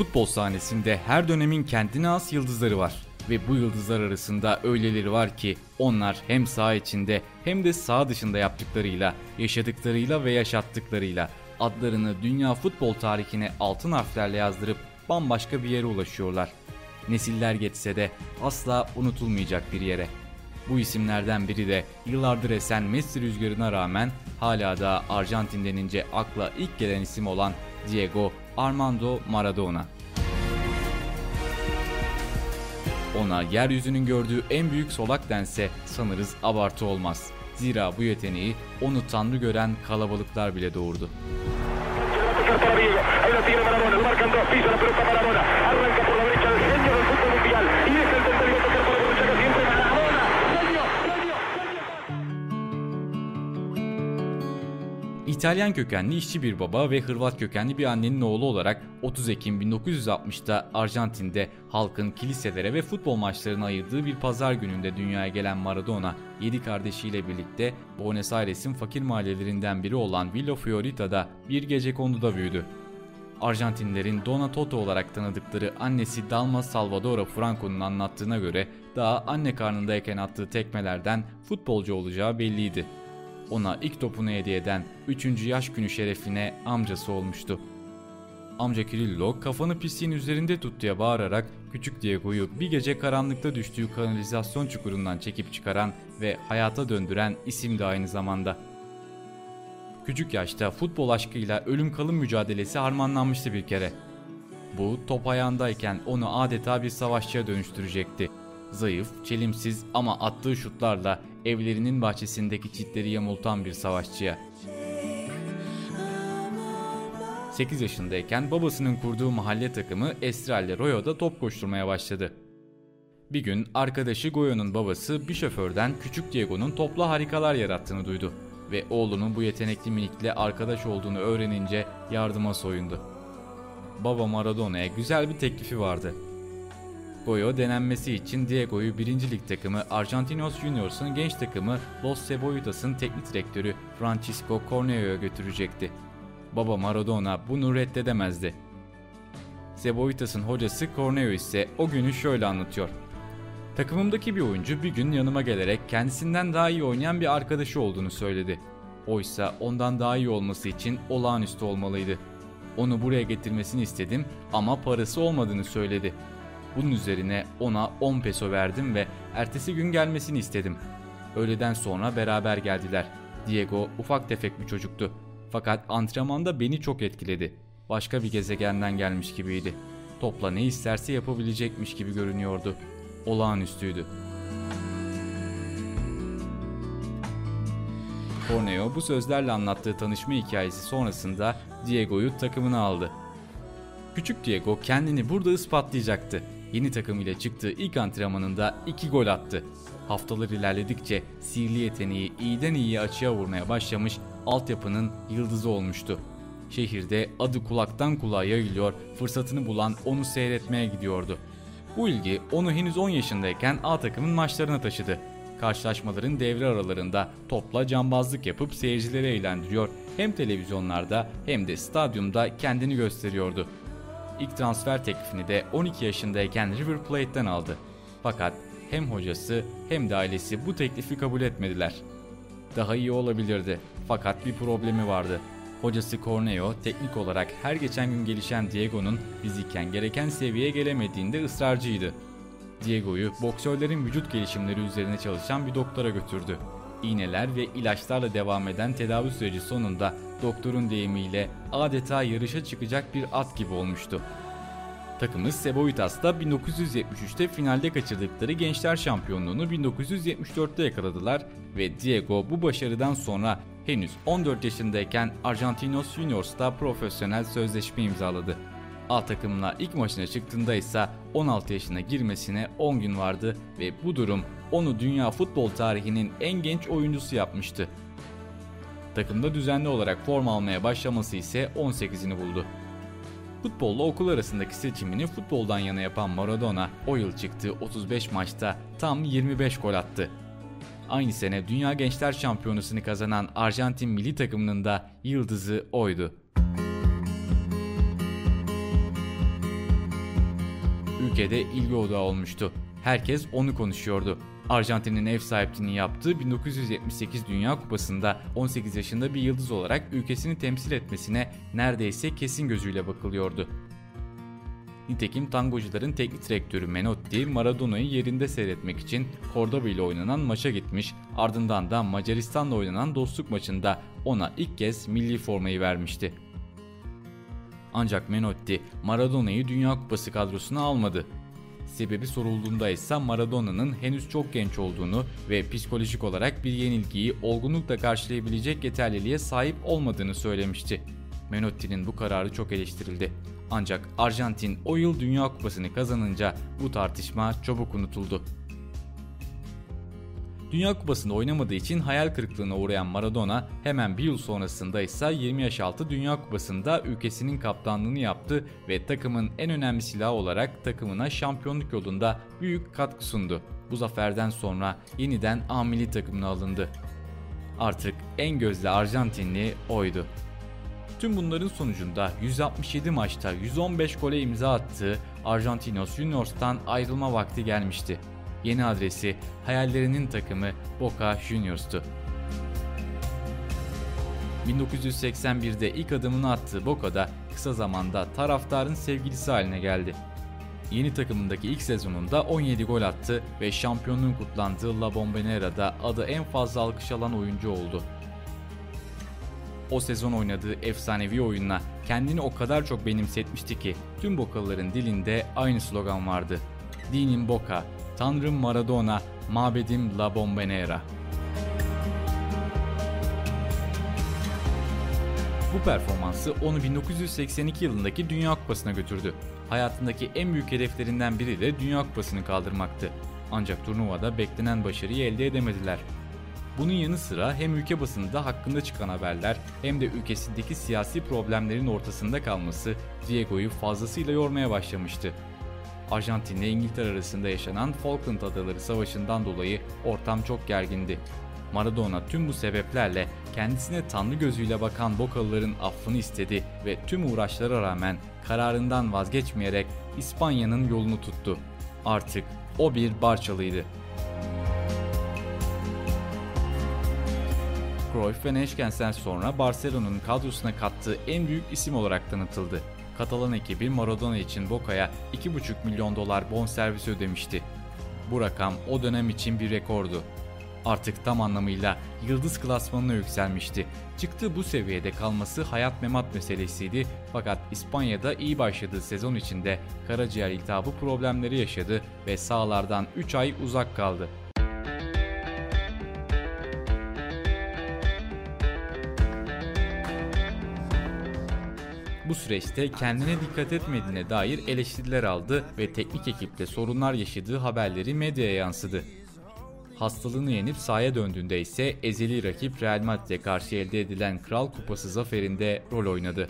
Futbol sahnesinde her dönemin kendine has yıldızları var. Ve bu yıldızlar arasında öyleleri var ki onlar hem saha içinde hem de saha dışında yaptıklarıyla, yaşadıklarıyla ve yaşattıklarıyla adlarını dünya futbol tarihine altın harflerle yazdırıp bambaşka bir yere ulaşıyorlar. Nesiller geçse de asla unutulmayacak bir yere. Bu isimlerden biri de yıllardır esen Messi rüzgarına rağmen hala da Arjantin denince akla ilk gelen isim olan Diego Armando Maradona. Ona yeryüzünün gördüğü en büyük solak dense sanırız abartı olmaz. Zira bu yeteneği onu tanrı gören kalabalıklar bile doğurdu. İtalyan kökenli işçi bir baba ve Hırvat kökenli bir annenin oğlu olarak 30 Ekim 1960'da Arjantin'de halkın kiliselere ve futbol maçlarına ayırdığı bir pazar gününde dünyaya gelen Maradona, 7 kardeşiyle birlikte Buenos Aires'in fakir mahallelerinden biri olan Villa Fiorita'da bir gece konuda büyüdü. Arjantinlerin Dona Toto olarak tanıdıkları annesi Dalma Salvadora Franco'nun anlattığına göre daha anne karnındayken attığı tekmelerden futbolcu olacağı belliydi ona ilk topunu hediye eden 3. yaş günü şerefine amcası olmuştu. Amca Kirillo kafanı pisliğin üzerinde tut diye bağırarak küçük Diego'yu bir gece karanlıkta düştüğü kanalizasyon çukurundan çekip çıkaran ve hayata döndüren isim de aynı zamanda. Küçük yaşta futbol aşkıyla ölüm kalım mücadelesi harmanlanmıştı bir kere. Bu top ayağındayken onu adeta bir savaşçıya dönüştürecekti. Zayıf, çelimsiz ama attığı şutlarla evlerinin bahçesindeki çitleri yamultan bir savaşçıya. 8 yaşındayken babasının kurduğu mahalle takımı Estrelle Royo'da top koşturmaya başladı. Bir gün arkadaşı Goyo'nun babası bir şoförden küçük Diego'nun topla harikalar yarattığını duydu ve oğlunun bu yetenekli minikle arkadaş olduğunu öğrenince yardıma soyundu. Baba Maradona'ya güzel bir teklifi vardı Goyo denenmesi için Diego'yu 1. Lig takımı Argentinos Juniors'un genç takımı Los Cebollitas'ın teknik direktörü Francisco Corneo'ya götürecekti. Baba Maradona bunu reddedemezdi. Cebollitas'ın hocası Corneo ise o günü şöyle anlatıyor. Takımımdaki bir oyuncu bir gün yanıma gelerek kendisinden daha iyi oynayan bir arkadaşı olduğunu söyledi. Oysa ondan daha iyi olması için olağanüstü olmalıydı. Onu buraya getirmesini istedim ama parası olmadığını söyledi. Bunun üzerine ona 10 peso verdim ve ertesi gün gelmesini istedim. Öğleden sonra beraber geldiler. Diego ufak tefek bir çocuktu. Fakat antrenmanda beni çok etkiledi. Başka bir gezegenden gelmiş gibiydi. Topla ne isterse yapabilecekmiş gibi görünüyordu. Olağanüstüydü. Corneo bu sözlerle anlattığı tanışma hikayesi sonrasında Diego'yu takımına aldı. Küçük Diego kendini burada ispatlayacaktı. Yeni takım ile çıktığı ilk antrenmanında 2 gol attı. Haftalar ilerledikçe sihirli yeteneği iyiden iyiye açığa vurmaya başlamış, altyapının yıldızı olmuştu. Şehirde adı kulaktan kulağa yayılıyor, fırsatını bulan onu seyretmeye gidiyordu. Bu ilgi onu henüz 10 yaşındayken A takımın maçlarına taşıdı. Karşılaşmaların devre aralarında topla cambazlık yapıp seyircileri eğlendiriyor, hem televizyonlarda hem de stadyumda kendini gösteriyordu. İlk transfer teklifini de 12 yaşındayken River Plate'den aldı. Fakat hem hocası hem de ailesi bu teklifi kabul etmediler. Daha iyi olabilirdi fakat bir problemi vardı. Hocası Corneo teknik olarak her geçen gün gelişen Diego'nun fiziken gereken seviyeye gelemediğinde ısrarcıydı. Diego'yu boksörlerin vücut gelişimleri üzerine çalışan bir doktora götürdü. İğneler ve ilaçlarla devam eden tedavi süreci sonunda doktorun deyimiyle adeta yarışa çıkacak bir at gibi olmuştu. Takımı Seboitas'ta 1973'te finalde kaçırdıkları Gençler Şampiyonluğunu 1974'te yakaladılar ve Diego bu başarıdan sonra henüz 14 yaşındayken Argentinos Juniors'ta profesyonel sözleşme imzaladı. A takımla ilk maçına çıktığında ise 16 yaşına girmesine 10 gün vardı ve bu durum onu dünya futbol tarihinin en genç oyuncusu yapmıştı. Takımda düzenli olarak form almaya başlaması ise 18'ini buldu. Futbolla okul arasındaki seçimini futboldan yana yapan Maradona o yıl çıktığı 35 maçta tam 25 gol attı. Aynı sene Dünya Gençler Şampiyonası'nı kazanan Arjantin milli takımının da yıldızı oydu. ülkede ilgi odağı olmuştu. Herkes onu konuşuyordu. Arjantin'in ev sahipliğini yaptığı 1978 Dünya Kupası'nda 18 yaşında bir yıldız olarak ülkesini temsil etmesine neredeyse kesin gözüyle bakılıyordu. Nitekim tangocuların teknik direktörü Menotti Maradona'yı yerinde seyretmek için Cordoba ile oynanan maça gitmiş ardından da Macaristan'la oynanan dostluk maçında ona ilk kez milli formayı vermişti. Ancak Menotti Maradona'yı Dünya Kupası kadrosuna almadı. Sebebi sorulduğunda ise Maradona'nın henüz çok genç olduğunu ve psikolojik olarak bir yenilgiyi olgunlukla karşılayabilecek yeterliliğe sahip olmadığını söylemişti. Menotti'nin bu kararı çok eleştirildi. Ancak Arjantin o yıl Dünya Kupası'nı kazanınca bu tartışma çabuk unutuldu. Dünya Kupası'nda oynamadığı için hayal kırıklığına uğrayan Maradona hemen bir yıl sonrasında ise 20 yaş altı Dünya Kupası'nda ülkesinin kaptanlığını yaptı ve takımın en önemli silahı olarak takımına şampiyonluk yolunda büyük katkı sundu. Bu zaferden sonra yeniden A milli takımına alındı. Artık en gözde Arjantinli oydu. Tüm bunların sonucunda 167 maçta 115 gole imza attığı Argentinos Juniors'tan ayrılma vakti gelmişti. Yeni adresi hayallerinin takımı Boca Juniors'tu. 1981'de ilk adımını attığı Boca'da kısa zamanda taraftarın sevgilisi haline geldi. Yeni takımındaki ilk sezonunda 17 gol attı ve şampiyonluğun kutlandığı La Bombonera'da adı en fazla alkış alan oyuncu oldu. O sezon oynadığı efsanevi oyunla kendini o kadar çok benimsetmişti ki tüm Bokalıların dilinde aynı slogan vardı. Dinim Boca, Tanrım Maradona, Mabedim La Bombonera. Bu performansı onu 1982 yılındaki Dünya Kupası'na götürdü. Hayatındaki en büyük hedeflerinden biri de Dünya Kupası'nı kaldırmaktı. Ancak turnuvada beklenen başarıyı elde edemediler. Bunun yanı sıra hem ülke basında hakkında çıkan haberler hem de ülkesindeki siyasi problemlerin ortasında kalması Diego'yu fazlasıyla yormaya başlamıştı. Arjantin ile İngiltere arasında yaşanan Falkland Adaları Savaşı'ndan dolayı ortam çok gergindi. Maradona tüm bu sebeplerle kendisine tanrı gözüyle bakan Bokalıların affını istedi ve tüm uğraşlara rağmen kararından vazgeçmeyerek İspanya'nın yolunu tuttu. Artık o bir Barçalıydı. Cruyff ve Neşkens'ten sonra Barcelona'nın kadrosuna kattığı en büyük isim olarak tanıtıldı. Katalan ekibi Maradona için Boca'ya 2,5 milyon dolar bonservis ödemişti. Bu rakam o dönem için bir rekordu. Artık tam anlamıyla yıldız klasmanına yükselmişti. Çıktığı bu seviyede kalması hayat memat meselesiydi fakat İspanya'da iyi başladığı sezon içinde karaciğer iltihabı problemleri yaşadı ve sahalardan 3 ay uzak kaldı. Bu süreçte kendine dikkat etmediğine dair eleştiriler aldı ve teknik ekiple sorunlar yaşadığı haberleri medyaya yansıdı. Hastalığını yenip sahaya döndüğünde ise ezeli rakip Real Madrid'e karşı elde edilen Kral Kupası zaferinde rol oynadı.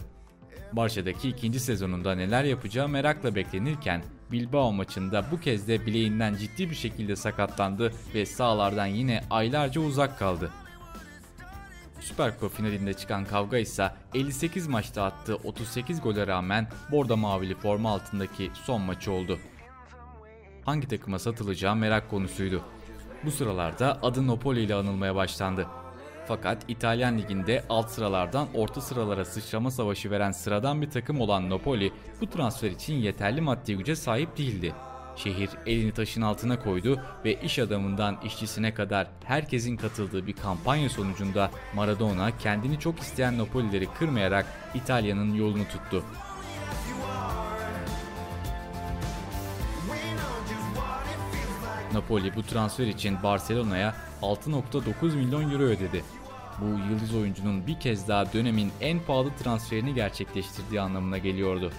Barça'daki ikinci sezonunda neler yapacağı merakla beklenirken Bilbao maçında bu kez de bileğinden ciddi bir şekilde sakatlandı ve sahalardan yine aylarca uzak kaldı. Süper Kupa finalinde çıkan kavga ise 58 maçta attığı 38 gole rağmen Borda Mavili forma altındaki son maçı oldu. Hangi takıma satılacağı merak konusuydu. Bu sıralarda adı Napoli ile anılmaya başlandı. Fakat İtalyan liginde alt sıralardan orta sıralara sıçrama savaşı veren sıradan bir takım olan Napoli bu transfer için yeterli maddi güce sahip değildi. Şehir elini taşın altına koydu ve iş adamından işçisine kadar herkesin katıldığı bir kampanya sonucunda Maradona kendini çok isteyen Napolileri kırmayarak İtalya'nın yolunu tuttu. Napoli bu transfer için Barcelona'ya 6.9 milyon euro ödedi. Bu yıldız oyuncunun bir kez daha dönemin en pahalı transferini gerçekleştirdiği anlamına geliyordu.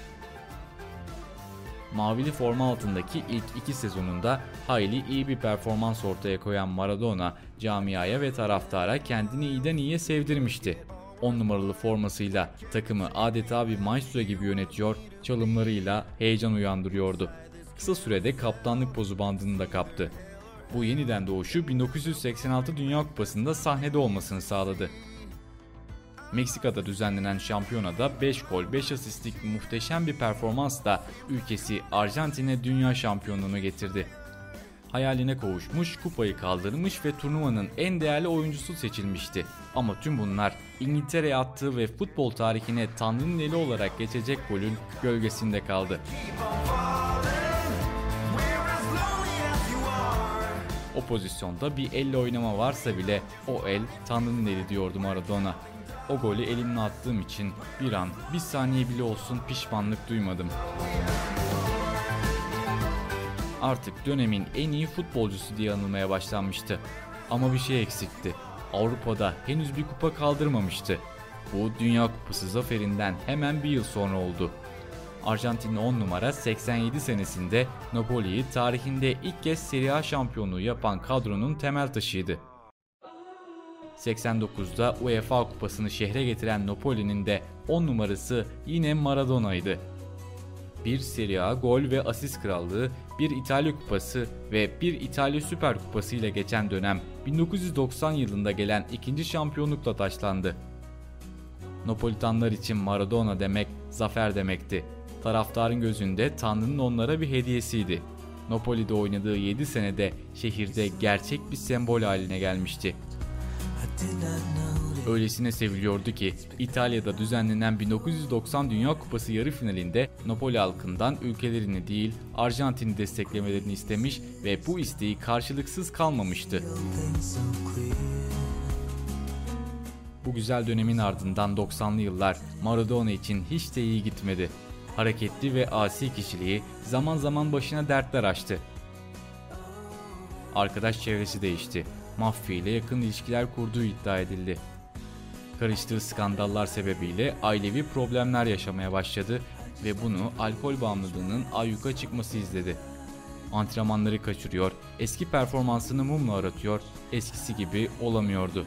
Mavili forma altındaki ilk iki sezonunda hayli iyi bir performans ortaya koyan Maradona camiaya ve taraftara kendini iyiden iyiye sevdirmişti. 10 numaralı formasıyla takımı adeta bir maestro gibi yönetiyor, çalımlarıyla heyecan uyandırıyordu. Kısa sürede kaptanlık pozu bandını da kaptı. Bu yeniden doğuşu 1986 Dünya Kupası'nda sahnede olmasını sağladı. Meksika'da düzenlenen şampiyonada 5 gol 5 asistlik muhteşem bir performansla ülkesi Arjantin'e dünya şampiyonluğunu getirdi. Hayaline kavuşmuş, kupayı kaldırmış ve turnuvanın en değerli oyuncusu seçilmişti. Ama tüm bunlar İngiltere'ye attığı ve futbol tarihine Tanrı'nın eli olarak geçecek golün gölgesinde kaldı. O pozisyonda bir elle oynama varsa bile o el Tanrı'nın eli diyordu Maradona. O golü elimle attığım için bir an, bir saniye bile olsun pişmanlık duymadım. Artık dönemin en iyi futbolcusu diye anılmaya başlanmıştı. Ama bir şey eksikti. Avrupa'da henüz bir kupa kaldırmamıştı. Bu Dünya Kupası zaferinden hemen bir yıl sonra oldu. Arjantinli 10 numara 87 senesinde Napoli'yi tarihinde ilk kez Serie A şampiyonluğu yapan kadronun temel taşıydı. 89'da UEFA kupasını şehre getiren Napoli'nin de 10 numarası yine Maradona'ydı. Bir Serie A gol ve asist krallığı, bir İtalya kupası ve bir İtalya Süper Kupası ile geçen dönem 1990 yılında gelen ikinci şampiyonlukla taşlandı. Napolitanlar için Maradona demek zafer demekti. Taraftarın gözünde Tanrı'nın onlara bir hediyesiydi. Napoli'de oynadığı 7 senede şehirde gerçek bir sembol haline gelmişti. Öylesine seviliyordu ki İtalya'da düzenlenen 1990 Dünya Kupası yarı finalinde Napoli halkından ülkelerini değil Arjantin'i desteklemelerini istemiş ve bu isteği karşılıksız kalmamıştı. Bu güzel dönemin ardından 90'lı yıllar Maradona için hiç de iyi gitmedi. Hareketli ve asi kişiliği zaman zaman başına dertler açtı. Arkadaş çevresi değişti. Mafya ile yakın ilişkiler kurduğu iddia edildi. Karıştığı skandallar sebebiyle ailevi problemler yaşamaya başladı ve bunu alkol bağımlılığının ayyuka çıkması izledi. Antrenmanları kaçırıyor, eski performansını mumla aratıyor, eskisi gibi olamıyordu.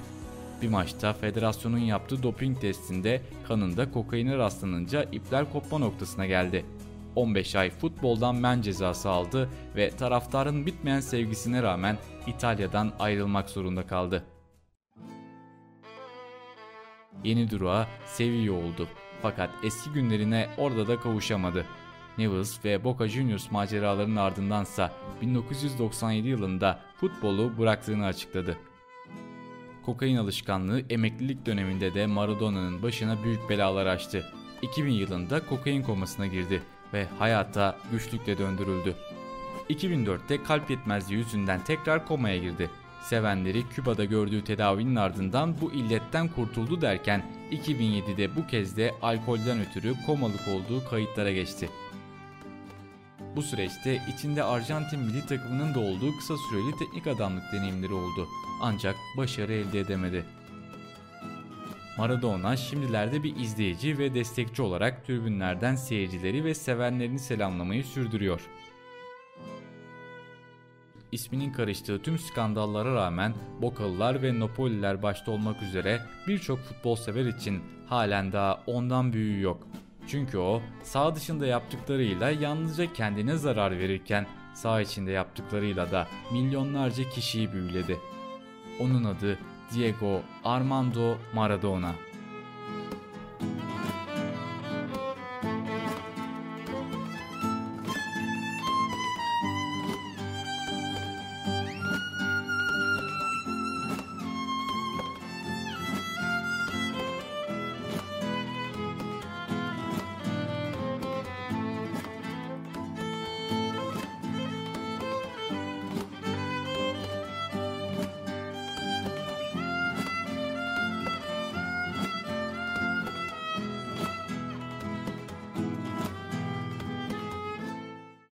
Bir maçta federasyonun yaptığı doping testinde kanında kokaine rastlanınca ipler kopma noktasına geldi. 15 ay futboldan men cezası aldı ve taraftarın bitmeyen sevgisine rağmen İtalya'dan ayrılmak zorunda kaldı. Yeni durağı Sevilla oldu. Fakat eski günlerine orada da kavuşamadı. Newell's ve Boca Juniors maceralarının ardındansa 1997 yılında futbolu bıraktığını açıkladı. Kokain alışkanlığı emeklilik döneminde de Maradona'nın başına büyük belalar açtı. 2000 yılında kokain komasına girdi ve hayata güçlükle döndürüldü. 2004'te kalp yetmezliği yüzünden tekrar komaya girdi. Sevenleri Küba'da gördüğü tedavinin ardından bu illetten kurtuldu derken 2007'de bu kez de alkolden ötürü komalık olduğu kayıtlara geçti. Bu süreçte içinde Arjantin milli takımının da olduğu kısa süreli teknik adamlık deneyimleri oldu. Ancak başarı elde edemedi. Maradona şimdilerde bir izleyici ve destekçi olarak tribünlerden seyircileri ve sevenlerini selamlamayı sürdürüyor. İsminin karıştığı tüm skandallara rağmen Bokalılar ve Napoliler başta olmak üzere birçok futbol sever için halen daha ondan büyüğü yok. Çünkü o sağ dışında yaptıklarıyla yalnızca kendine zarar verirken sağ içinde yaptıklarıyla da milyonlarca kişiyi büyüledi. Onun adı Diego Armando Maradona.